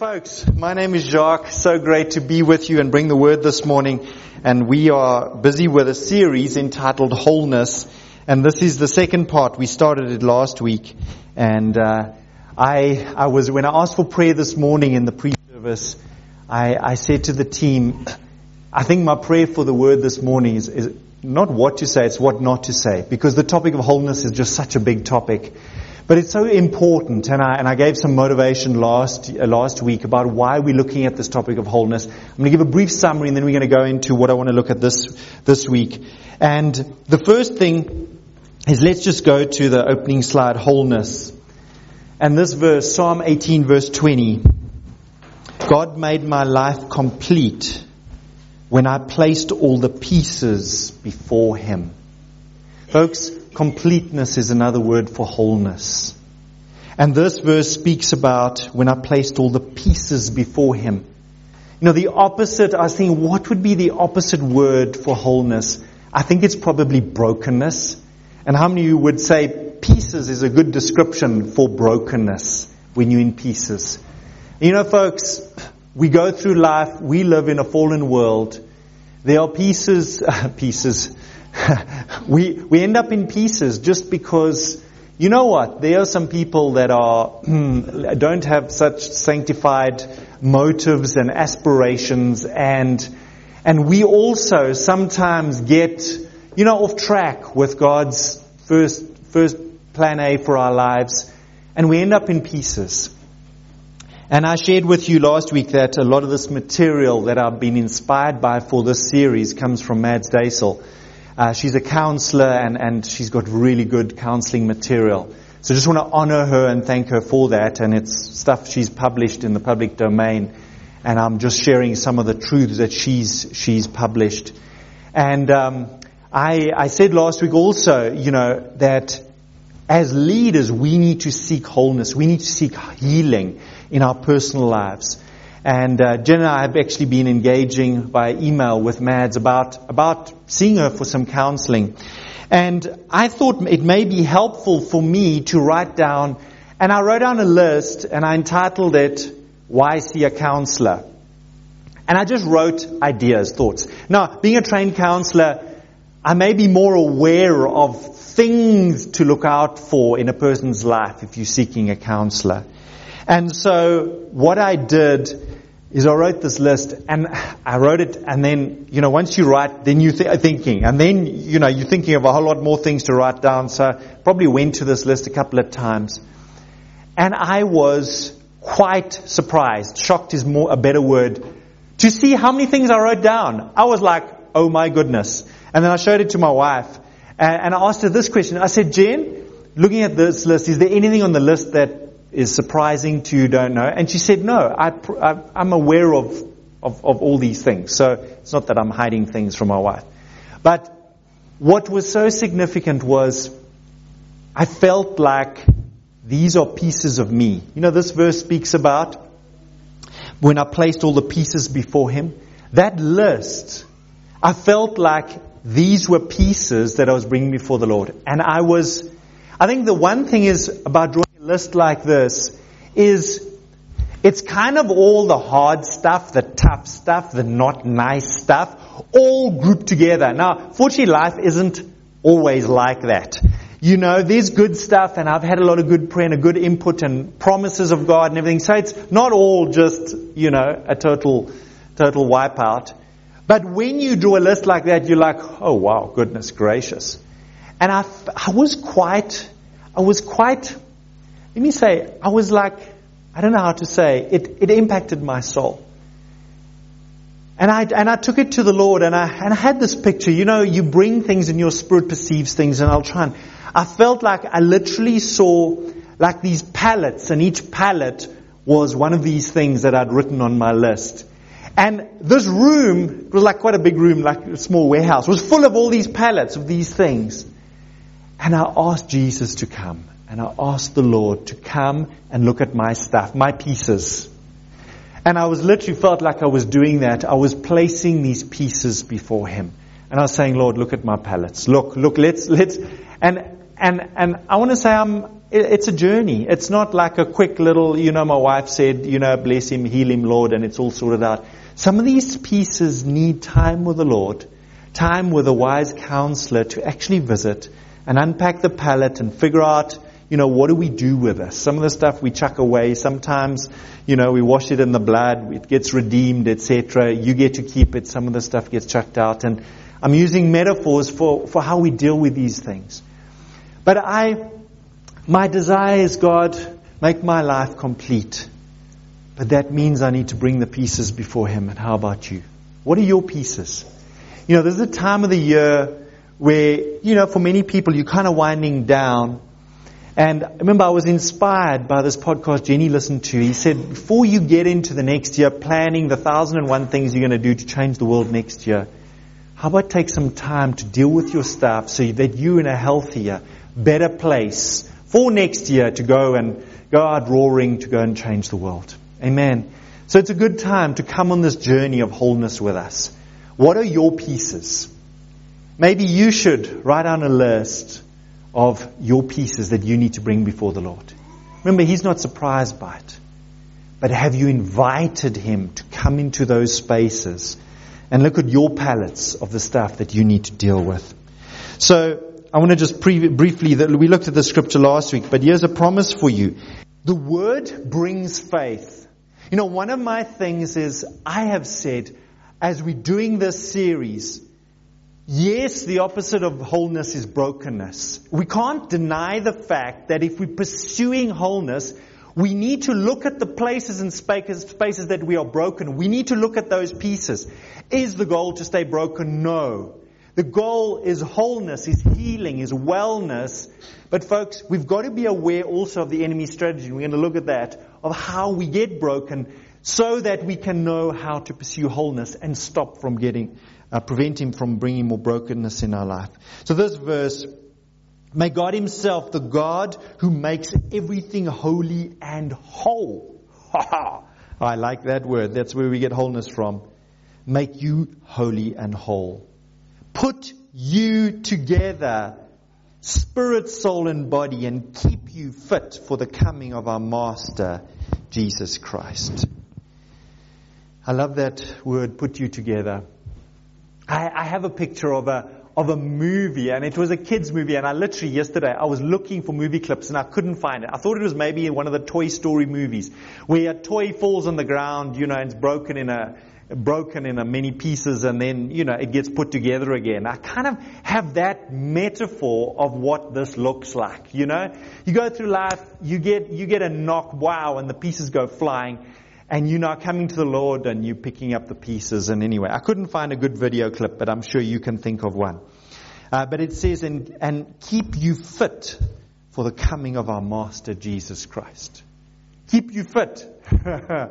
folks. My name is Jacques. So great to be with you and bring the word this morning. And we are busy with a series entitled Wholeness. And this is the second part. We started it last week. And uh, I, I was when I asked for prayer this morning in the pre-service, I, I said to the team, I think my prayer for the word this morning is, is not what to say, it's what not to say. Because the topic of wholeness is just such a big topic. But it's so important, and I, and I gave some motivation last, uh, last week about why we're looking at this topic of wholeness. I'm going to give a brief summary and then we're going to go into what I want to look at this, this week. And the first thing is let's just go to the opening slide, wholeness. And this verse, Psalm 18 verse 20. God made my life complete when I placed all the pieces before Him. Folks, completeness is another word for wholeness. And this verse speaks about when I placed all the pieces before him. You know, the opposite, I was thinking, what would be the opposite word for wholeness? I think it's probably brokenness. And how many of you would say pieces is a good description for brokenness when you're in pieces? You know, folks, we go through life, we live in a fallen world. There are pieces, pieces, we, we end up in pieces just because, you know what, there are some people that are, hmm, don't have such sanctified motives and aspirations and, and we also sometimes get, you know, off track with God's first, first plan A for our lives and we end up in pieces. And I shared with you last week that a lot of this material that I've been inspired by for this series comes from Mads Daisel. Uh, she's a counselor and, and she's got really good counseling material. So just want to honor her and thank her for that. And it's stuff she's published in the public domain. And I'm just sharing some of the truths that she's, she's published. And, um, I, I said last week also, you know, that as leaders, we need to seek wholeness. We need to seek healing in our personal lives. And uh, Jen and I have actually been engaging by email with Mads about, about seeing her for some counseling. And I thought it may be helpful for me to write down, and I wrote down a list and I entitled it, Why See a Counselor? And I just wrote ideas, thoughts. Now, being a trained counselor, I may be more aware of things to look out for in a person's life if you're seeking a counselor. And so what I did is I wrote this list and I wrote it and then, you know, once you write, then you th- thinking and then, you know, you're thinking of a whole lot more things to write down. So probably went to this list a couple of times and I was quite surprised. Shocked is more, a better word to see how many things I wrote down. I was like, oh my goodness. And then I showed it to my wife and, and I asked her this question. I said, Jen, looking at this list, is there anything on the list that is surprising to you, don't know? And she said, no, I, am aware of, of, of all these things. So it's not that I'm hiding things from my wife. But what was so significant was I felt like these are pieces of me. You know, this verse speaks about when I placed all the pieces before him. That list, I felt like these were pieces that I was bringing before the Lord. And I was, I think the one thing is about drawing list like this is it's kind of all the hard stuff, the tough stuff, the not nice stuff, all grouped together. Now, fortunately, life isn't always like that. You know, there's good stuff, and I've had a lot of good prayer and a good input and promises of God and everything. So it's not all just, you know, a total, total wipeout. But when you draw a list like that, you're like, oh wow, goodness gracious. And I, I was quite, I was quite let me say, I was like, I don't know how to say, it, it impacted my soul. And I, and I took it to the Lord and I, and I had this picture, you know, you bring things and your spirit perceives things and I'll try and, I felt like I literally saw like these pallets and each pallet was one of these things that I'd written on my list. And this room, was like quite a big room, like a small warehouse, was full of all these pallets of these things. And I asked Jesus to come and I asked the Lord to come and look at my stuff, my pieces. And I was literally felt like I was doing that. I was placing these pieces before Him. And I was saying, Lord, look at my pallets. Look, look, let's, let's, and, and, and I want to say I'm, it's a journey. It's not like a quick little, you know, my wife said, you know, bless him, heal him, Lord, and it's all sorted out. Some of these pieces need time with the Lord, time with a wise counselor to actually visit and unpack the pallet and figure out, you know, what do we do with this? Some of the stuff we chuck away. Sometimes, you know, we wash it in the blood, it gets redeemed, etc. You get to keep it. Some of the stuff gets chucked out. And I'm using metaphors for, for how we deal with these things. But I, my desire is, God, make my life complete. But that means I need to bring the pieces before Him. And how about you? What are your pieces? You know, there's a time of the year where, you know, for many people, you're kind of winding down. And remember, I was inspired by this podcast Jenny listened to. He said, before you get into the next year planning the thousand and one things you're going to do to change the world next year, how about take some time to deal with your stuff so that you're in a healthier, better place for next year to go and go out roaring to go and change the world. Amen. So it's a good time to come on this journey of wholeness with us. What are your pieces? Maybe you should write down a list of your pieces that you need to bring before the Lord. Remember, He's not surprised by it. But have you invited Him to come into those spaces and look at your pallets of the stuff that you need to deal with? So, I want to just pre- briefly, we looked at the scripture last week, but here's a promise for you. The word brings faith. You know, one of my things is I have said, as we're doing this series, yes, the opposite of wholeness is brokenness. We can't deny the fact that if we're pursuing wholeness, we need to look at the places and spaces that we are broken. We need to look at those pieces. Is the goal to stay broken? No. The goal is wholeness, is healing, is wellness. But folks, we've got to be aware also of the enemy's strategy. We're going to look at that, of how we get broken so that we can know how to pursue wholeness and stop from getting, uh, prevent him from bringing more brokenness in our life. So this verse, may God himself, the God who makes everything holy and whole. Ha ha I like that word. That's where we get wholeness from. Make you holy and whole put you together, spirit, soul, and body, and keep you fit for the coming of our Master, Jesus Christ. I love that word, put you together. I, I have a picture of a, of a movie, and it was a kid's movie, and I literally, yesterday, I was looking for movie clips, and I couldn't find it. I thought it was maybe in one of the Toy Story movies, where a toy falls on the ground, you know, and it's broken in a, broken in many pieces and then, you know, it gets put together again. I kind of have that metaphor of what this looks like, you know? You go through life, you get, you get a knock, wow, and the pieces go flying and you're now coming to the Lord and you're picking up the pieces. And anyway, I couldn't find a good video clip, but I'm sure you can think of one. Uh, but it says, and, and keep you fit for the coming of our Master Jesus Christ. Keep you fit.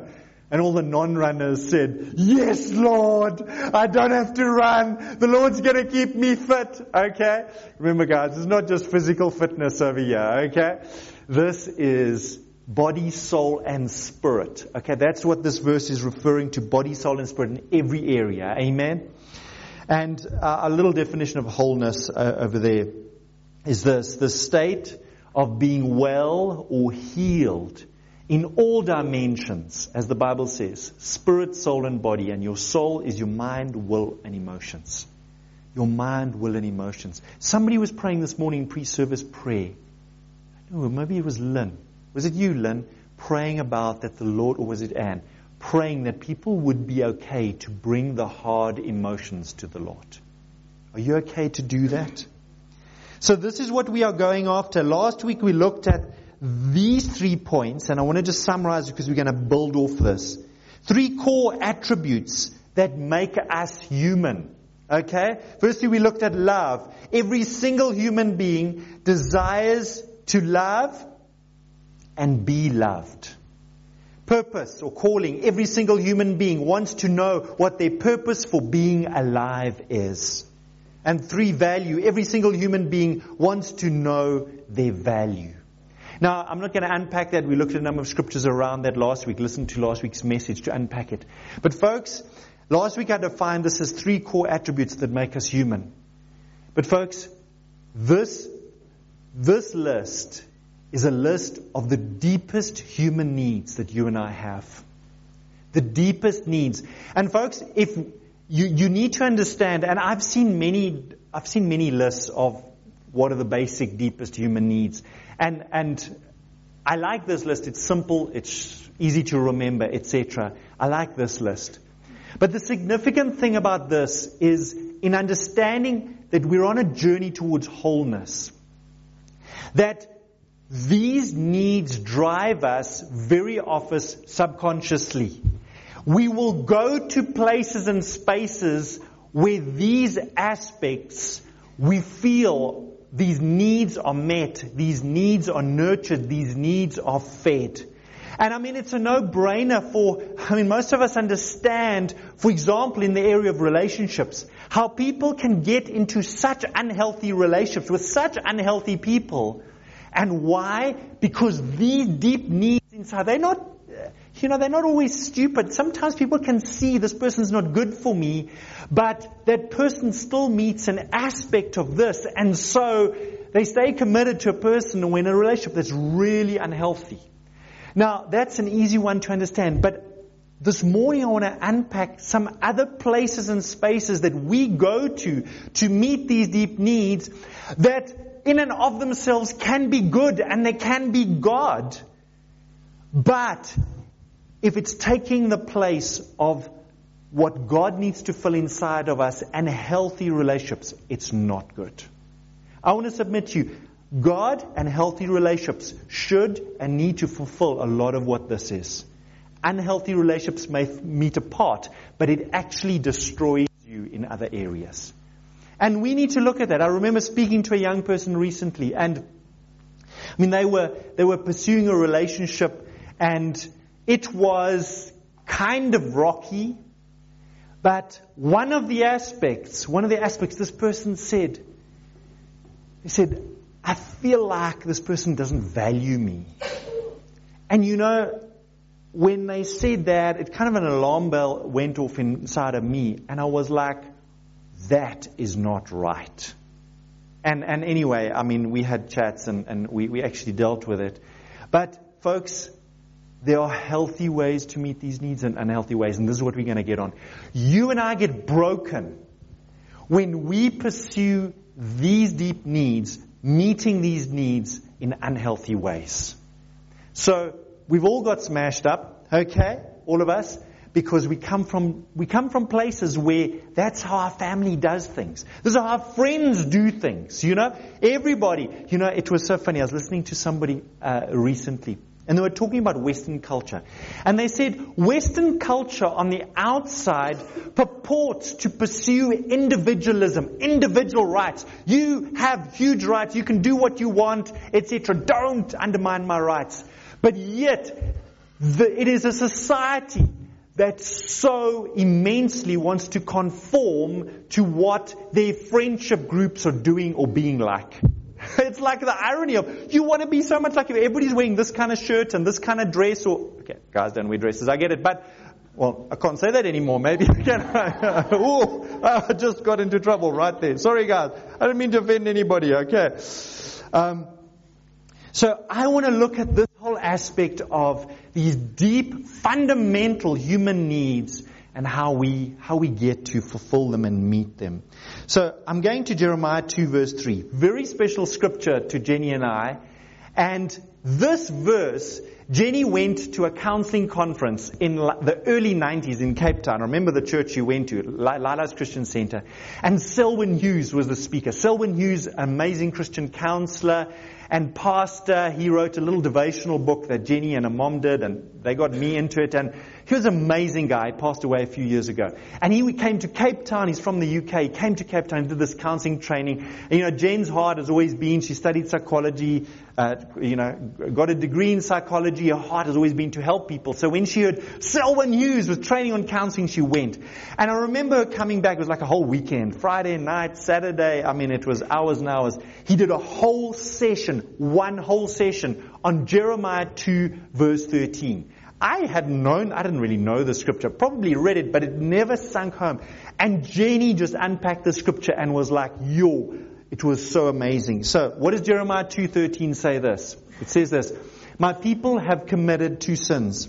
And all the non-runners said, yes, Lord, I don't have to run. The Lord's going to keep me fit. Okay? Remember guys, it's not just physical fitness over here. Okay? This is body, soul, and spirit. Okay? That's what this verse is referring to. Body, soul, and spirit in every area. Amen? And uh, a little definition of wholeness uh, over there is this. The state of being well or healed in all dimensions, as the Bible says spirit, soul, and body. And your soul is your mind, will, and emotions. Your mind, will, and emotions. Somebody was praying this morning pre service prayer. maybe it was Lynn. Was it you, Lynn? Praying about that the Lord, or was it Anne? Praying that people would be okay to bring the hard emotions to the Lord. Are you okay to do that? So this is what we are going after. Last week we looked at these three points, and I want to just summarize because we're going to build off this. Three core attributes that make us human. Okay? Firstly, we looked at love. Every single human being desires to love and be loved. Purpose or calling. Every single human being wants to know what their purpose for being alive is. And three, value. Every single human being wants to know their value. Now, I'm not going to unpack that. We looked at a number of scriptures around that last week. Listen to last week's message to unpack it. But folks, last week I defined this as three core attributes that make us human. But folks, this, this list is a list of the deepest human needs that you and I have. The deepest needs. And folks, if you, you need to understand, and I've seen many, I've seen many lists of what are the basic, deepest human needs. And, and I like this list. It's simple, it's easy to remember, etc. I like this list. But the significant thing about this is in understanding that we're on a journey towards wholeness. That these needs drive us very often subconsciously. We will go to places and spaces where these aspects we feel these needs are met, these needs are nurtured, these needs are fed. And I mean, it's a no-brainer for, I mean, most of us understand, for example, in the area of relationships, how people can get into such unhealthy relationships with such unhealthy people. And why? Because these deep needs inside, they're not, you know, they're not always stupid. Sometimes people can see this person's not good for me, but that person still meets an aspect of this. And so they stay committed to a person or in a relationship that's really unhealthy. Now, that's an easy one to understand, but this morning I want to unpack some other places and spaces that we go to to meet these deep needs that in and of themselves can be good and they can be God. But if it's taking the place of what God needs to fill inside of us and healthy relationships, it's not good. I want to submit to you, God and healthy relationships should and need to fulfill a lot of what this is. Unhealthy relationships may meet apart, but it actually destroys you in other areas. And we need to look at that. I remember speaking to a young person recently and I mean they were they were pursuing a relationship and it was kind of rocky, but one of the aspects, one of the aspects this person said, he said, I feel like this person doesn't value me. And you know, when they said that, it kind of an alarm bell went off inside of me, and I was like, that is not right. And, and anyway, I mean, we had chats and, and we, we actually dealt with it. But folks, there are healthy ways to meet these needs and unhealthy ways, and this is what we're going to get on. You and I get broken when we pursue these deep needs, meeting these needs in unhealthy ways. So, we've all got smashed up, okay? All of us because we come from we come from places where that's how our family does things. This is how our friends do things. You know, everybody. You know, it was so funny. I was listening to somebody uh, recently, and they were talking about Western culture, and they said Western culture on the outside purports to pursue individualism, individual rights. You have huge rights. You can do what you want, etc. Don't undermine my rights. But yet, the, it is a society that so immensely wants to conform to what their friendship groups are doing or being like. It's like the irony of you want to be so much like everybody's wearing this kind of shirt and this kind of dress or okay, guys don't wear dresses, I get it, but well, I can't say that anymore. Maybe I can. oh, I just got into trouble right there. Sorry, guys. I don't mean to offend anybody. Okay. Um, so I want to look at this aspect of these deep, fundamental human needs and how we, how we get to fulfill them and meet them. So I'm going to Jeremiah 2 verse 3. Very special scripture to Jenny and I. And this verse, Jenny went to a counseling conference in the early 90s in Cape Town. Remember the church you went to, Lila's Christian Center. And Selwyn Hughes was the speaker. Selwyn Hughes, amazing Christian counselor and pastor. He wrote a little devotional book that Jenny and her mom did, and they got me into it. And he was an amazing guy. He passed away a few years ago. And he came to Cape Town. He's from the UK. He came to Cape Town, did this counseling training. And, you know, Jen's heart has always been, she studied psychology, uh, you know, got a degree in psychology. Her heart has always been to help people. So when she heard Selwyn Hughes was training on counseling, she went. And I remember her coming back. It was like a whole weekend. Friday night, Saturday. I mean, it was hours and hours. He did a whole session, one whole session on Jeremiah 2 verse 13. I had known, I didn't really know the scripture, probably read it, but it never sunk home. And Jenny just unpacked the scripture and was like, yo, it was so amazing. So, what does Jeremiah 2:13 say this? It says this, "My people have committed two sins.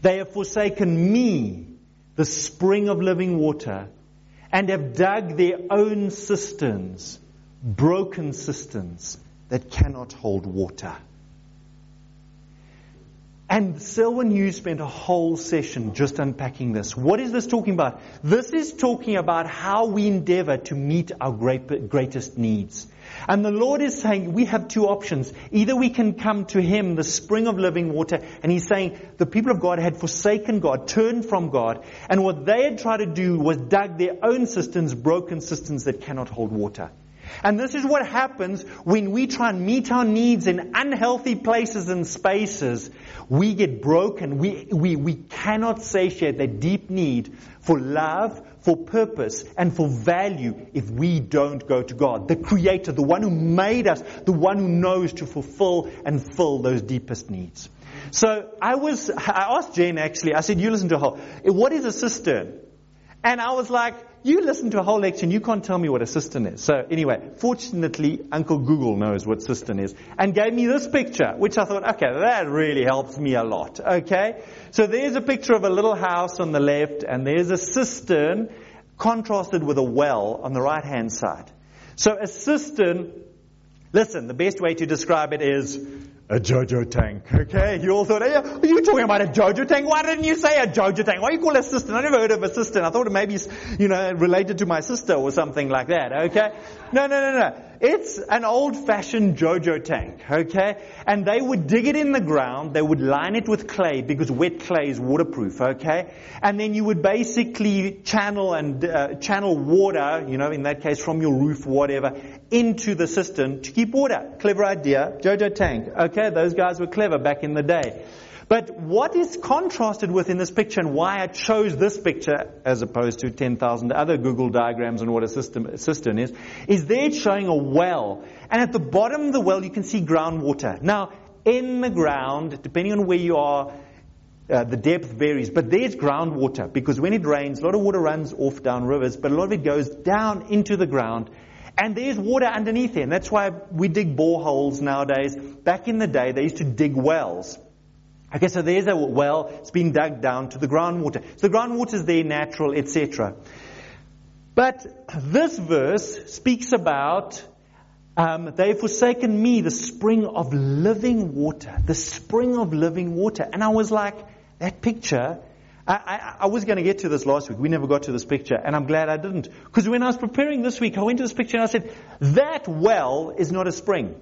They have forsaken me, the spring of living water, and have dug their own cisterns, broken cisterns that cannot hold water." And Selwyn Hughes spent a whole session just unpacking this. What is this talking about? This is talking about how we endeavor to meet our great, greatest needs. And the Lord is saying we have two options. Either we can come to Him, the spring of living water, and He's saying the people of God had forsaken God, turned from God, and what they had tried to do was dug their own cisterns, broken cisterns that cannot hold water. And this is what happens when we try and meet our needs in unhealthy places and spaces. We get broken. We, we, we cannot satiate that deep need for love, for purpose, and for value if we don't go to God, the Creator, the one who made us, the one who knows to fulfill and fill those deepest needs. So I was, I asked Jane actually, I said, you listen to her. What is a cistern? And I was like, you listen to a whole lecture and you can't tell me what a cistern is. So anyway, fortunately, Uncle Google knows what cistern is and gave me this picture, which I thought, okay, that really helps me a lot. Okay. So there's a picture of a little house on the left and there's a cistern contrasted with a well on the right hand side. So a cistern, listen, the best way to describe it is a Jojo tank. Okay, you all thought, hey, are you talking about a Jojo tank? Why didn't you say a Jojo tank? Why you call a cistern? I never heard of a cistern. I thought it maybe, you know, related to my sister or something like that. Okay, no, no, no, no. It's an old-fashioned Jojo tank. Okay, and they would dig it in the ground. They would line it with clay because wet clay is waterproof. Okay, and then you would basically channel and uh, channel water, you know, in that case from your roof, whatever, into the cistern to keep water. Clever idea, Jojo tank. Okay, those guys were clever back in the day. But what is contrasted with in this picture and why I chose this picture as opposed to 10,000 other Google diagrams on what a system, cistern is, is there showing a well. And at the bottom of the well you can see groundwater. Now, in the ground, depending on where you are, uh, the depth varies, but there's groundwater because when it rains, a lot of water runs off down rivers, but a lot of it goes down into the ground and there's water underneath there. And that's why we dig boreholes nowadays. Back in the day, they used to dig wells. Okay, so there's a well. It's been dug down to the groundwater. So the groundwater is there, natural, etc. But this verse speaks about um, they've forsaken me, the spring of living water, the spring of living water. And I was like, that picture I, I, I was going to get to this last week. We never got to this picture, and I'm glad I didn't. Because when I was preparing this week, I went to this picture and I said, that well is not a spring.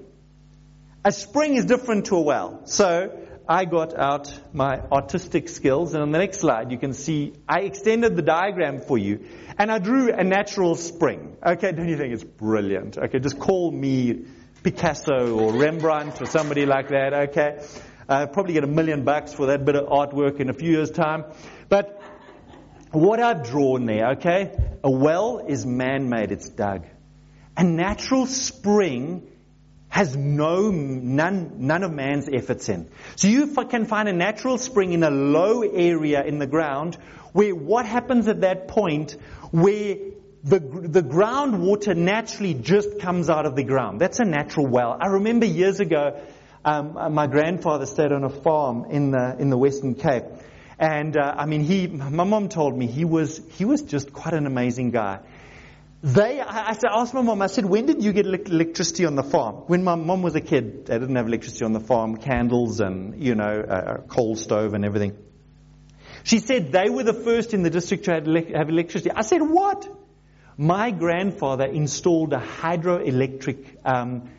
A spring is different to a well. So I got out my artistic skills, and on the next slide, you can see I extended the diagram for you, and I drew a natural spring. Okay, don't you think it's brilliant? Okay, just call me Picasso or Rembrandt or somebody like that. Okay, uh, probably get a million bucks for that bit of artwork in a few years' time. But what I've drawn there, okay, a well is man-made, it's dug. A natural spring has no, none, none of man's efforts in. So you can find a natural spring in a low area in the ground where what happens at that point where the, the groundwater naturally just comes out of the ground. That's a natural well. I remember years ago, um, my grandfather stayed on a farm in the, in the Western Cape. And uh, I mean, he, my mom told me he was, he was just quite an amazing guy. They, I, I asked my mom, I said, when did you get electricity on the farm? When my mom was a kid, they didn't have electricity on the farm, candles and, you know, a coal stove and everything. She said they were the first in the district to have electricity. I said, what? My grandfather installed a hydroelectric um,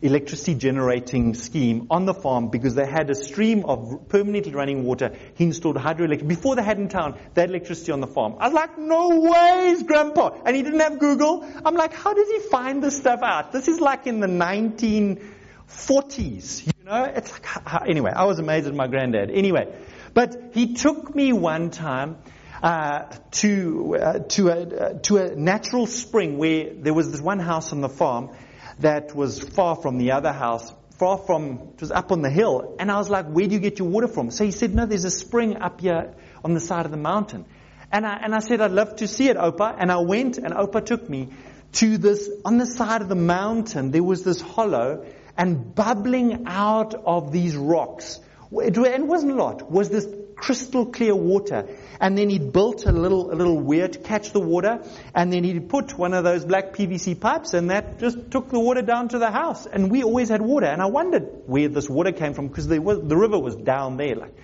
electricity generating scheme on the farm because they had a stream of permanently running water. He installed hydroelectric. Before they had in town, they had electricity on the farm. I was like, no ways, Grandpa. And he didn't have Google. I'm like, how does he find this stuff out? This is like in the 1940s, you know? It's like, anyway, I was amazed at my granddad. Anyway, but he took me one time uh, to uh, to a uh, to a natural spring where there was this one house on the farm, that was far from the other house, far from, it was up on the hill. And I was like, where do you get your water from? So he said, no, there's a spring up here on the side of the mountain. And I, and I said, I'd love to see it, Opa. And I went and Opa took me to this, on the side of the mountain, there was this hollow, and bubbling out of these rocks, it, it wasn't a lot, was this crystal clear water. And then he built a little, a little weir to catch the water. And then he put one of those black PVC pipes and that just took the water down to the house. And we always had water. And I wondered where this water came from because the river was down there. Like,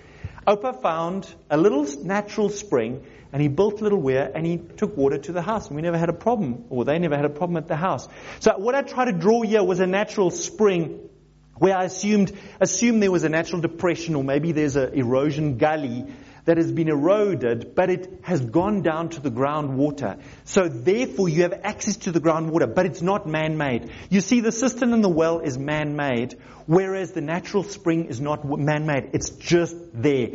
Opa found a little natural spring and he built a little weir and he took water to the house and we never had a problem or they never had a problem at the house. So what I tried to draw here was a natural spring where I assumed, assumed there was a natural depression or maybe there's an erosion gully that has been eroded, but it has gone down to the groundwater. So therefore you have access to the groundwater, but it's not man-made. You see, the cistern in the well is man-made, whereas the natural spring is not man-made. It's just there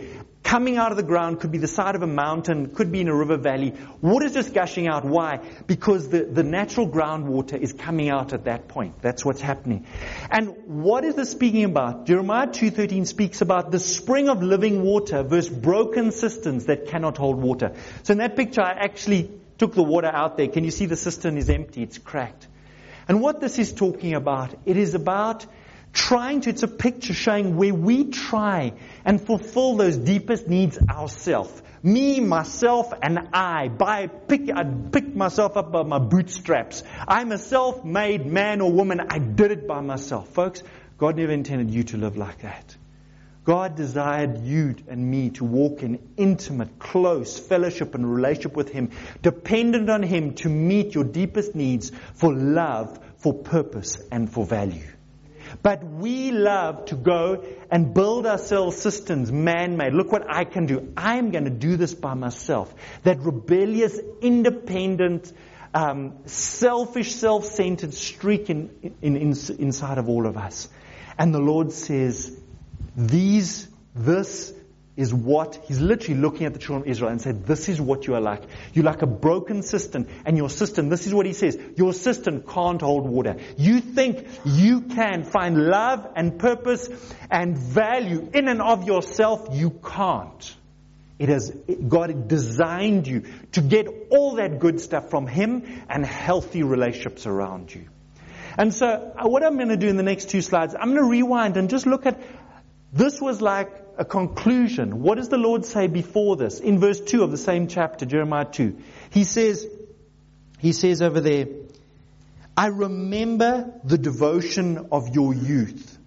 coming out of the ground, could be the side of a mountain, could be in a river valley. Water's just gushing out. Why? Because the, the natural groundwater is coming out at that point. That's what's happening. And what is this speaking about? Jeremiah 2.13 speaks about the spring of living water versus broken cisterns that cannot hold water. So in that picture, I actually took the water out there. Can you see the cistern is empty? It's cracked. And what this is talking about, it is about trying to, it's a picture showing where we try and fulfill those deepest needs ourselves. Me, myself, and I. By pick, I picked myself up by my bootstraps. I'm a self-made man or woman. I did it by myself. Folks, God never intended you to live like that. God desired you and me to walk in intimate, close fellowship and relationship with Him, dependent on Him to meet your deepest needs for love, for purpose, and for value. But we love to go and build ourselves cisterns, man-made. Look what I can do. I'm going to do this by myself. That rebellious, independent, um, selfish, self-centered streak in, in, in, inside of all of us. And the Lord says, these, this is what he's literally looking at the children of Israel and said, This is what you are like. You're like a broken cistern, and your cistern, this is what he says, your cistern can't hold water. You think you can find love and purpose and value in and of yourself, you can't. It has, God designed you to get all that good stuff from Him and healthy relationships around you. And so, uh, what I'm going to do in the next two slides, I'm going to rewind and just look at this was like a conclusion. What does the Lord say before this? In verse 2 of the same chapter, Jeremiah 2. He says, he says over there, I remember the devotion of your youth.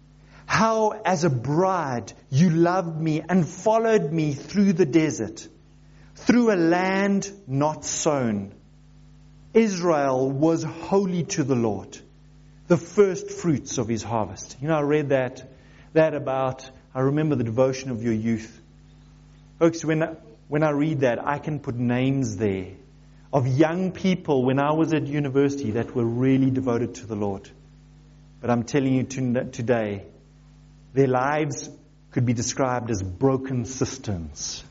How as a bride you loved me and followed me through the desert, through a land not sown. Israel was holy to the Lord, the first fruits of his harvest. You know, I read that, that about I remember the devotion of your youth. Folks, when, when I read that, I can put names there of young people when I was at university that were really devoted to the Lord. But I'm telling you today, their lives could be described as broken cisterns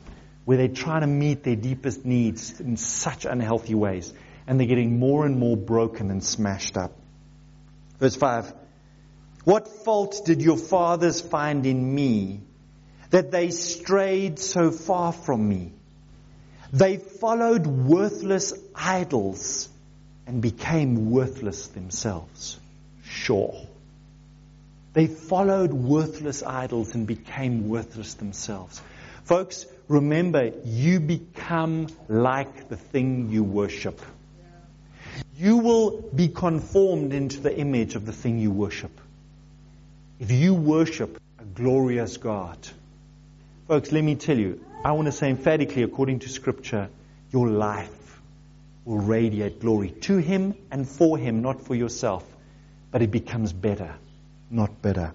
where they're trying to meet their deepest needs in such unhealthy ways and they're getting more and more broken and smashed up. Verse 5. What fault did your fathers find in me that they strayed so far from me? They followed worthless idols and became worthless themselves. Sure. They followed worthless idols and became worthless themselves. Folks, remember, you become like the thing you worship. You will be conformed into the image of the thing you worship if you worship a glorious God, folks, let me tell you, I want to say emphatically, according to Scripture, your life will radiate glory to Him and for Him, not for yourself, but it becomes better, not better.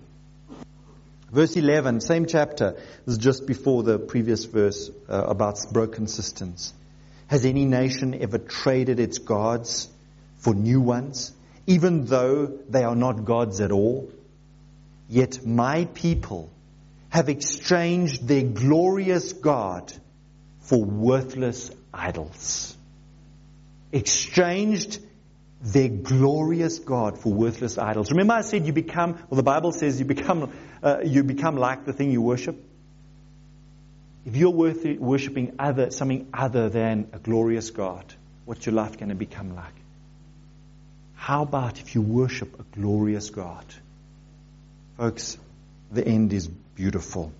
Verse 11, same chapter, is just before the previous verse uh, about broken cisterns. Has any nation ever traded its gods for new ones, even though they are not gods at all? Yet my people have exchanged their glorious God for worthless idols. Exchanged their glorious God for worthless idols. Remember I said you become, well the Bible says you become, uh, you become like the thing you worship? If you're worshiping other, something other than a glorious God, what's your life going to become like? How about if you worship a glorious God? Folks, the end is beautiful.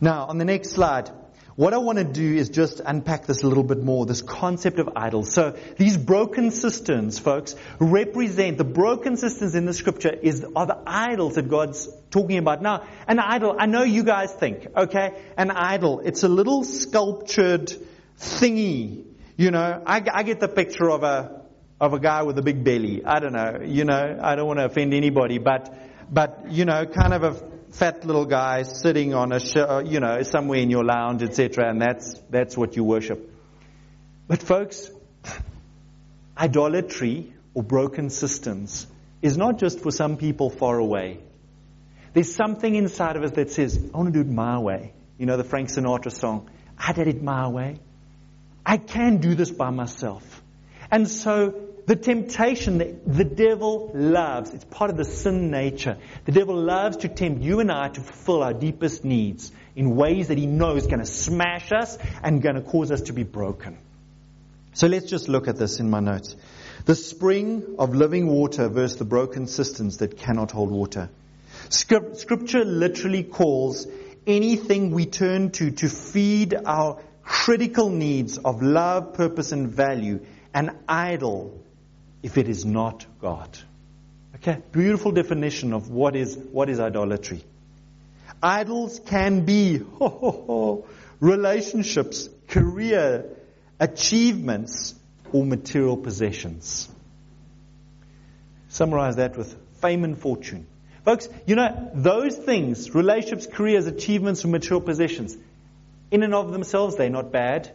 Now, on the next slide, what I want to do is just unpack this a little bit more, this concept of idols. So these broken cisterns, folks, represent the broken cisterns in the scripture is, are the idols that God's talking about. Now, an idol, I know you guys think, okay, an idol, it's a little sculptured thingy. You know, I, I get the picture of a, of a guy with a big belly. I don't know, you know, I don't want to offend anybody, but, but, you know, kind of a fat little guy sitting on a show, uh, you know, somewhere in your lounge, etc., and that's, that's what you worship. But folks, idolatry or broken cisterns is not just for some people far away. There's something inside of us that says, I want to do it my way. You know the Frank Sinatra song, I did it my way. I can do this by myself. And so the temptation that the devil loves, it's part of the sin nature. The devil loves to tempt you and I to fulfill our deepest needs in ways that he knows going to smash us and going to cause us to be broken. So let's just look at this in my notes. The spring of living water versus the broken cisterns that cannot hold water. Scripture literally calls anything we turn to to feed our critical needs of love, purpose, and value an idol if it is not God. Okay, beautiful definition of what is, what is idolatry. Idols can be ho, ho, ho, relationships, career, achievements, or material possessions. Summarize that with fame and fortune. Folks, you know, those things, relationships, careers, achievements, or material possessions, in and of themselves, they're not bad.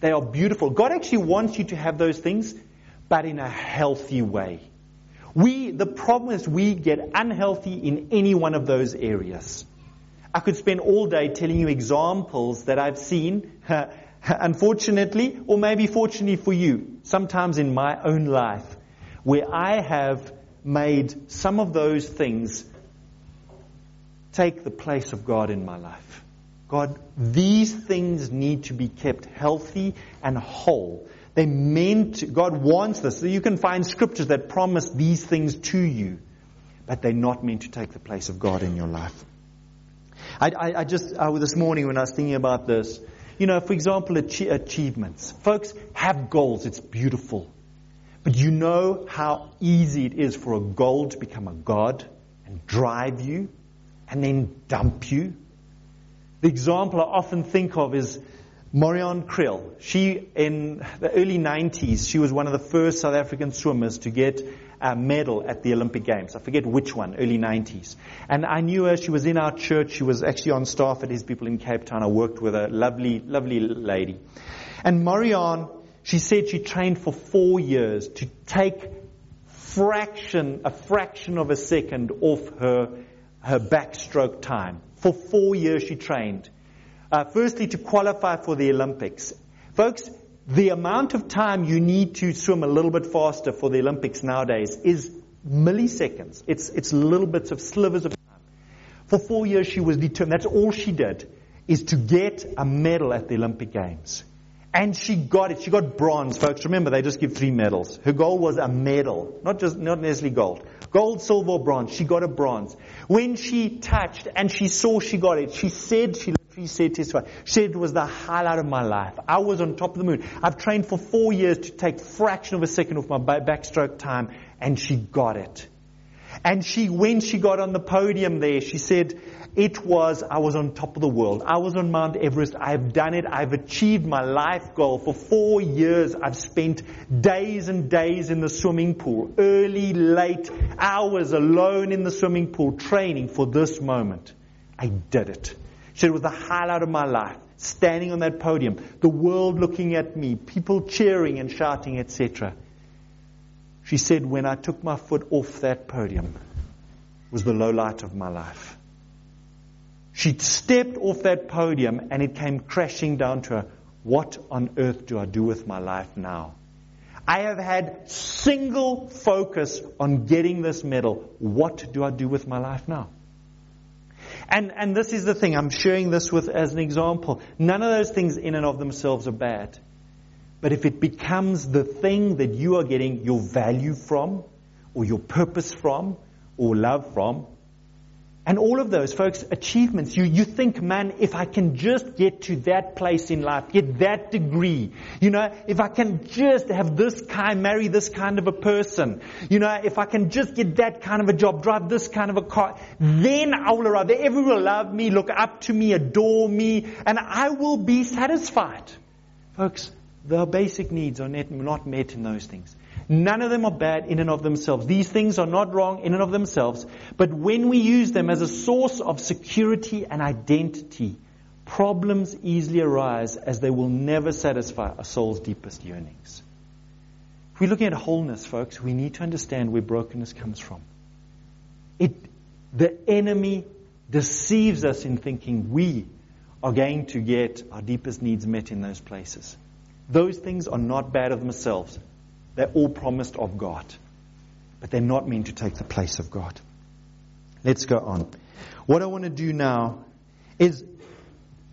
They are beautiful. God actually wants you to have those things but in a healthy way. We, the problem is we get unhealthy in any one of those areas. I could spend all day telling you examples that I've seen, unfortunately, or maybe fortunately for you, sometimes in my own life, where I have made some of those things take the place of God in my life. God, these things need to be kept healthy and whole. They meant, God wants this. So you can find scriptures that promise these things to you, but they're not meant to take the place of God in your life. I, I, I just, uh, this morning when I was thinking about this, you know, for example, achievements. Folks have goals. It's beautiful. But you know how easy it is for a goal to become a God and drive you and then dump you. The example I often think of is Marianne Kriel. she, in the early 90s, she was one of the first South African swimmers to get a medal at the Olympic Games. I forget which one, early 90s. And I knew her, she was in our church, she was actually on staff at His People in Cape Town. I worked with a lovely, lovely lady. And Marianne, she said she trained for four years to take fraction, a fraction of a second off her, her backstroke time. For four years she trained. Uh, firstly, to qualify for the Olympics. Folks, the amount of time you need to swim a little bit faster for the Olympics nowadays is milliseconds. It's, it's little bits of slivers of time. For four years, she was determined. That's all she did, is to get a medal at the Olympic Games. And she got it. She got bronze, folks. Remember, they just give three medals. Her goal was a medal, not just, not necessarily gold. Gold, silver, bronze. She got a bronze. When she touched and she saw she got it, she said she she said, testify. She said it was the highlight of my life. I was on top of the moon. I've trained for four years to take fraction of a second off my backstroke time, and she got it. And she, when she got on the podium there, she said, it was, I was on top of the world. I was on Mount Everest. I've done it. I've achieved my life goal. For four years, I've spent days and days in the swimming pool, early, late, hours alone in the swimming pool, training for this moment. I did it. She said it was the highlight of my life, standing on that podium, the world looking at me, people cheering and shouting, etc. She said, when I took my foot off that podium, was the low light of my life. She stepped off that podium and it came crashing down to her. What on earth do I do with my life now? I have had single focus on getting this medal. What do I do with my life now? And, and this is the thing, I'm sharing this with as an example. None of those things in and of themselves are bad. But if it becomes the thing that you are getting your value from, or your purpose from, or love from, and all of those, folks, achievements, you, you think, man, if I can just get to that place in life, get that degree, you know, if I can just have this kind, marry this kind of a person, you know, if I can just get that kind of a job, drive this kind of a car, then I will arrive. Everyone will love me, look up to me, adore me, and I will be satisfied. Folks, the basic needs are not met in those things. None of them are bad in and of themselves. These things are not wrong in and of themselves. But when we use them as a source of security and identity, problems easily arise as they will never satisfy a soul's deepest yearnings. If we're looking at wholeness, folks, we need to understand where brokenness comes from. It, the enemy deceives us in thinking we are going to get our deepest needs met in those places. Those things are not bad of themselves. They're all promised of God, but they're not meant to take the place of God. Let's go on. What I want to do now is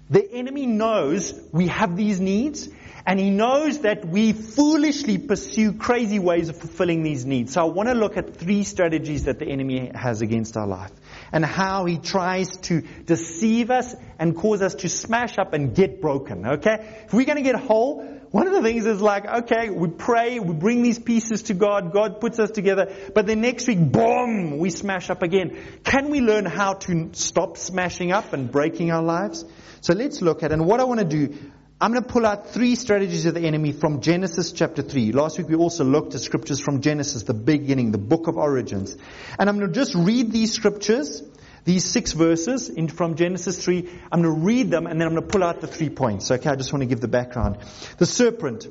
the enemy knows we have these needs, and he knows that we foolishly pursue crazy ways of fulfilling these needs. So I want to look at three strategies that the enemy has against our life and how he tries to deceive us and cause us to smash up and get broken. Okay? If we're going to get whole, one of the things is like, okay, we pray, we bring these pieces to God, God puts us together, but then next week, boom, we smash up again. Can we learn how to stop smashing up and breaking our lives? So let's look at, and what I want to do, I'm going to pull out three strategies of the enemy from Genesis chapter 3. Last week we also looked at scriptures from Genesis, the beginning, the book of origins. And I'm going to just read these scriptures these six verses in, from Genesis 3. I'm going to read them and then I'm going to pull out the three points. Okay, I just want to give the background. The serpent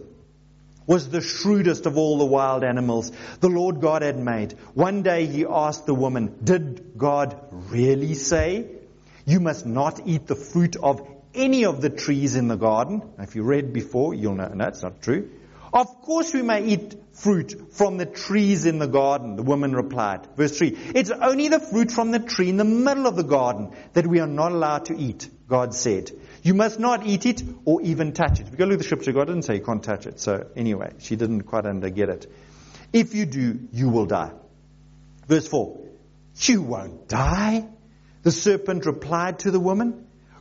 was the shrewdest of all the wild animals the Lord God had made. One day he asked the woman, Did God really say, You must not eat the fruit of any of the trees in the garden? If you read before, you'll know that's not true. Of course we may eat fruit from the trees in the garden, the woman replied. Verse 3. It's only the fruit from the tree in the middle of the garden that we are not allowed to eat, God said. You must not eat it or even touch it. If you go look at the scripture, God didn't say you can't touch it. So anyway, she didn't quite under get it. If you do, you will die. Verse 4. You won't die. The serpent replied to the woman.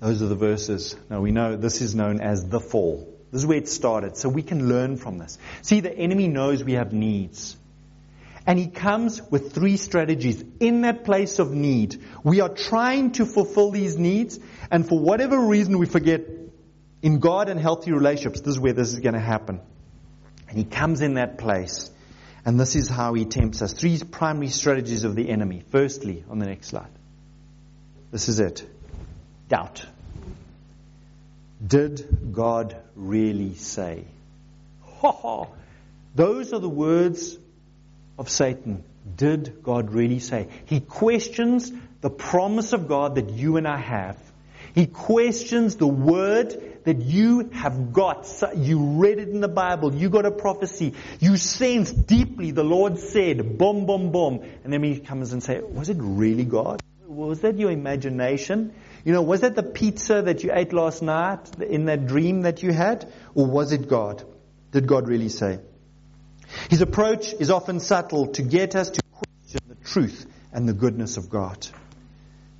Those are the verses. Now we know this is known as the fall. This is where it started. So we can learn from this. See, the enemy knows we have needs. And he comes with three strategies. In that place of need, we are trying to fulfill these needs, and for whatever reason we forget in God and healthy relationships, this is where this is going to happen. And he comes in that place, and this is how he tempts us. Three primary strategies of the enemy. Firstly, on the next slide. This is it doubt. Did God really say? Ha ha! Those are the words of Satan. Did God really say? He questions the promise of God that you and I have. He questions the word that you have got. You read it in the Bible. You got a prophecy. You sense deeply the Lord said, boom, boom, boom. And then he comes and say, was it really God? Was that your imagination? You know, was that the pizza that you ate last night in that dream that you had? Or was it God? Did God really say? His approach is often subtle to get us to question the truth and the goodness of God.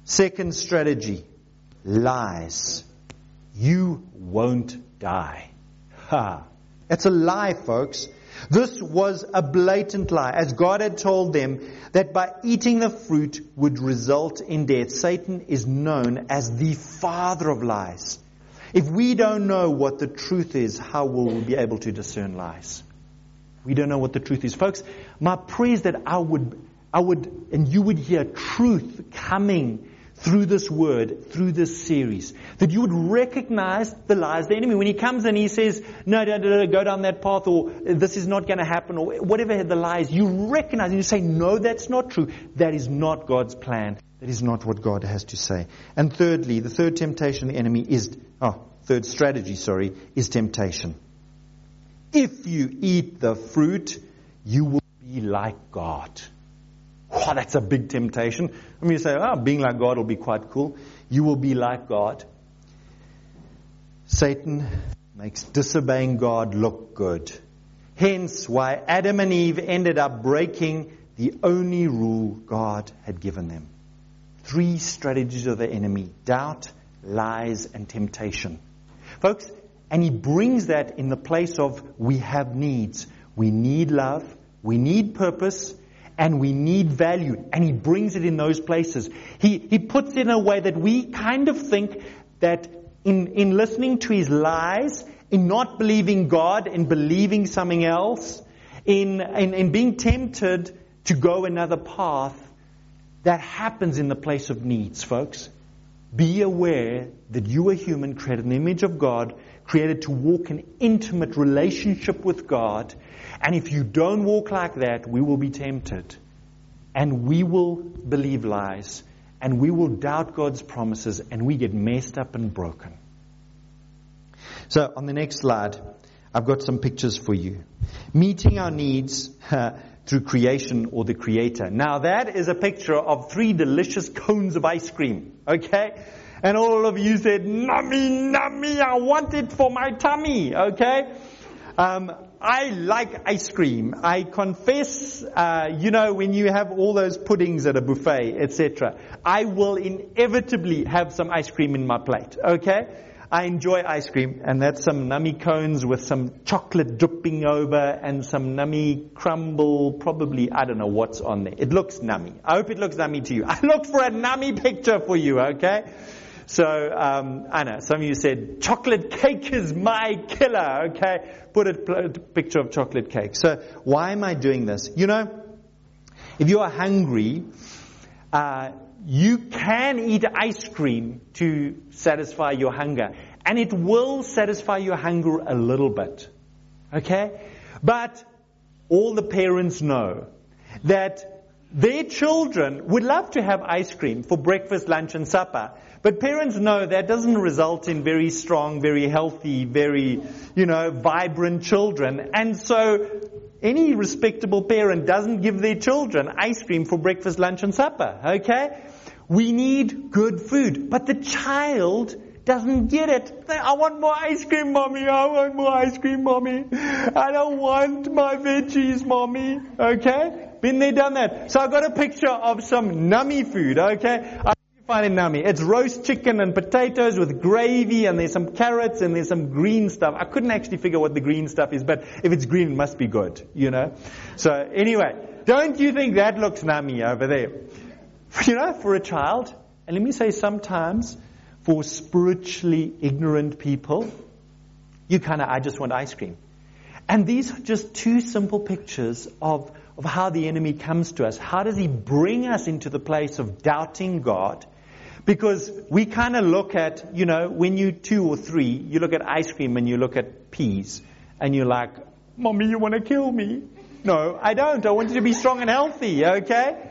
Second strategy, lies. You won't die. Ha. That's a lie, folks. This was a blatant lie, as God had told them that by eating the fruit would result in death. Satan is known as the father of lies. If we don't know what the truth is, how will we be able to discern lies? We don't know what the truth is. Folks, my prayer is that I would, I would, and you would hear truth coming through this word, through this series, that you would recognize the lies the enemy. When he comes and he says, no, no, no, no go down that path, or this is not going to happen, or whatever the lies, you recognize and you say, no, that's not true. That is not God's plan. That is not what God has to say. And thirdly, the third temptation of the enemy is, oh, third strategy, sorry, is temptation. If you eat the fruit, you will be like God. Oh, that's a big temptation. I mean, you say, oh, being like God will be quite cool. You will be like God. Satan makes disobeying God look good. Hence why Adam and Eve ended up breaking the only rule God had given them. Three strategies of the enemy doubt, lies, and temptation. Folks, and he brings that in the place of we have needs. We need love, we need purpose, and we need value. And he brings it in those places. He, he puts it in a way that we kind of think that in, in listening to his lies, in not believing God, in believing something else, in, in, in being tempted to go another path, that happens in the place of needs, folks. Be aware that you are human, created in the image of God, created to walk in intimate relationship with God, and if you don't walk like that, we will be tempted. And we will believe lies. And we will doubt God's promises. And we get messed up and broken. So on the next slide, I've got some pictures for you. Meeting our needs uh, through creation or the creator. Now that is a picture of three delicious cones of ice cream. Okay? And all of you said, nummy, nummy, I want it for my tummy. Okay? Um, I like ice cream. I confess, uh, you know, when you have all those puddings at a buffet, etc., I will inevitably have some ice cream in my plate. Okay? I enjoy ice cream, and that's some nummy cones with some chocolate dripping over and some nummy crumble. Probably, I don't know what's on there. It looks nummy. I hope it looks nummy to you. I looked for a nummy picture for you. Okay? So, um, know, some of you said, chocolate cake is my killer, okay? Put a picture of chocolate cake. So, why am I doing this? You know, if you are hungry, uh, you can eat ice cream to satisfy your hunger. And it will satisfy your hunger a little bit. Okay? But all the parents know that their children would love to have ice cream for breakfast, lunch, and supper. But parents know that doesn't result in very strong, very healthy, very, you know, vibrant children. And so any respectable parent doesn't give their children ice cream for breakfast, lunch, and supper. Okay? We need good food. But the child doesn't get it. I want more ice cream, mommy. I want more ice cream, mommy. I don't want my veggies, mommy. Okay? Been there, done that. So I got a picture of some nummy food. Okay? find It's roast chicken and potatoes with gravy and there's some carrots and there's some green stuff. I couldn't actually figure what the green stuff is, but if it's green, it must be good, you know? So anyway, don't you think that looks Nami over there? You know, for a child, and let me say sometimes for spiritually ignorant people, you kind of, I just want ice cream. And these are just two simple pictures of, of how the enemy comes to us. How does he bring us into the place of doubting God because we kind of look at, you know, when you two or three, you look at ice cream and you look at peas, and you're like, Mommy, you want to kill me? No, I don't. I want you to be strong and healthy, okay?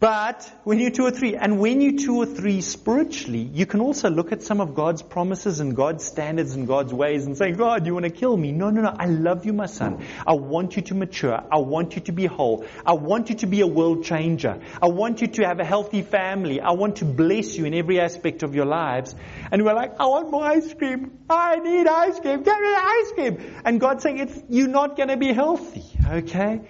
But when you're two or three, and when you're two or three spiritually, you can also look at some of God's promises and God's standards and God's ways and say, God, you want to kill me? No, no, no. I love you, my son. I want you to mature. I want you to be whole. I want you to be a world changer. I want you to have a healthy family. I want to bless you in every aspect of your lives. And we're like, I want more ice cream. I need ice cream. Get me ice cream. And God's saying, it's, you're not going to be healthy. Okay?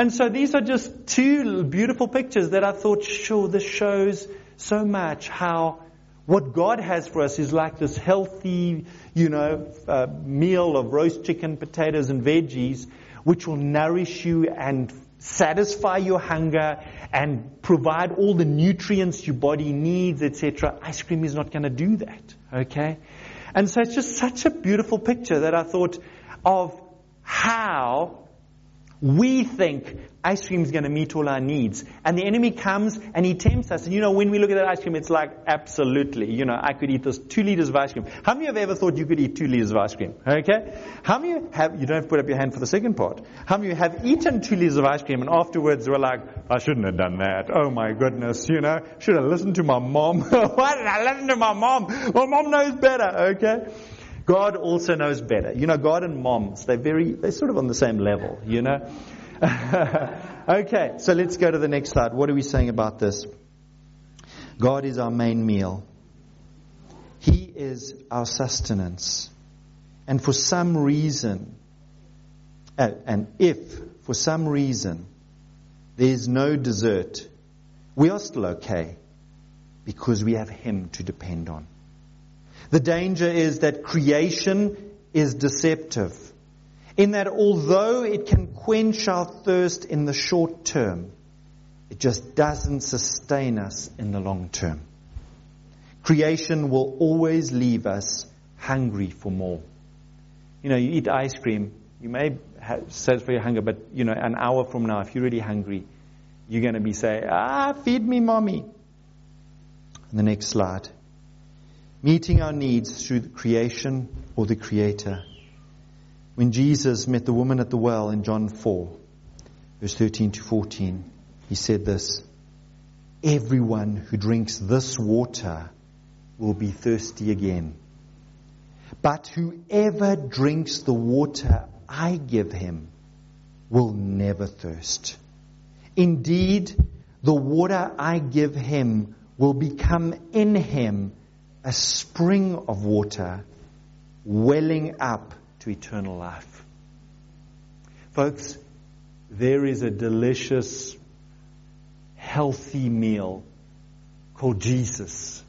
And so these are just two beautiful pictures that I thought, sure, this shows so much how what God has for us is like this healthy, you know, uh, meal of roast chicken, potatoes, and veggies, which will nourish you and satisfy your hunger and provide all the nutrients your body needs, etc. Ice cream is not going to do that. Okay? And so it's just such a beautiful picture that I thought of how We think ice cream is going to meet all our needs. And the enemy comes and he tempts us. And you know, when we look at that ice cream, it's like, absolutely. You know, I could eat this two liters of ice cream. How many of you have ever thought you could eat two liters of ice cream? Okay? How many have, you don't have to put up your hand for the second part. How many have eaten two liters of ice cream and afterwards were like, I shouldn't have done that. Oh my goodness, you know, should have listened to my mom. Why did I listen to my mom? My mom knows better, okay? God also knows better. You know, God and moms, they're very, they're sort of on the same level, you know? okay, so let's go to the next slide. What are we saying about this? God is our main meal. He is our sustenance. And for some reason, uh, and if for some reason there is no dessert, we are still okay because we have Him to depend on. The danger is that creation is deceptive. In that although it can quench our thirst in the short term, it just doesn't sustain us in the long term. Creation will always leave us hungry for more. You know, you eat ice cream, you may satisfy your hunger, but you know, an hour from now, if you're really hungry, you're going to be saying, ah, feed me, mommy. And the next slide meeting our needs through the creation or the Creator. When Jesus met the woman at the well in John 4, verse 13 to 14, he said this Everyone who drinks this water will be thirsty again. But whoever drinks the water I give him will never thirst. Indeed, the water I give him will become in him a spring of water welling up to eternal life. Folks, there is a delicious, healthy meal called Jesus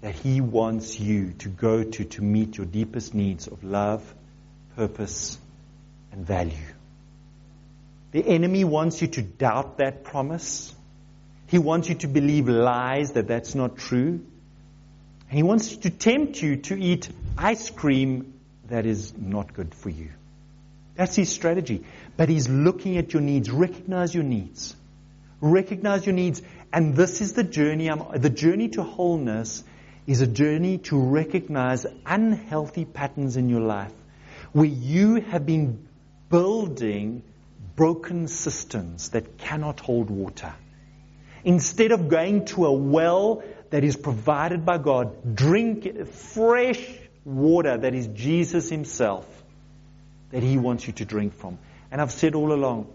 that He wants you to go to to meet your deepest needs of love, purpose, and value. The enemy wants you to doubt that promise. He wants you to believe lies that that's not true. And he wants to tempt you to eat ice cream that is not good for you. That's his strategy. But he's looking at your needs. Recognize your needs. Recognize your needs. And this is the journey. I'm, the journey to wholeness is a journey to recognize unhealthy patterns in your life where you have been building broken systems that cannot hold water. Instead of going to a well that is provided by God. Drink fresh water that is Jesus Himself that He wants you to drink from. And I've said all along,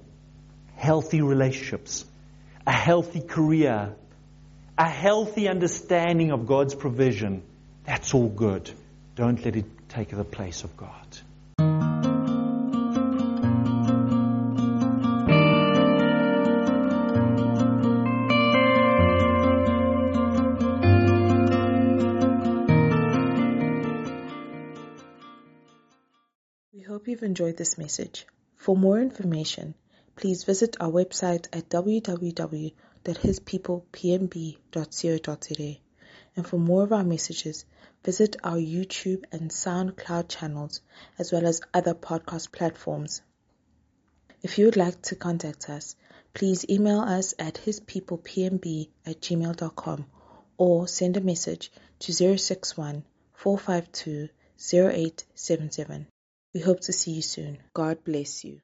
healthy relationships, a healthy career, a healthy understanding of God's provision, that's all good. Don't let it take the place of God. Enjoyed this message. For more information, please visit our website at www.hispeoplepmb.co.za. And for more of our messages, visit our YouTube and SoundCloud channels, as well as other podcast platforms. If you would like to contact us, please email us at hispeoplepmb at gmail.com or send a message to 061 452 0877. We hope to see you soon. God bless you.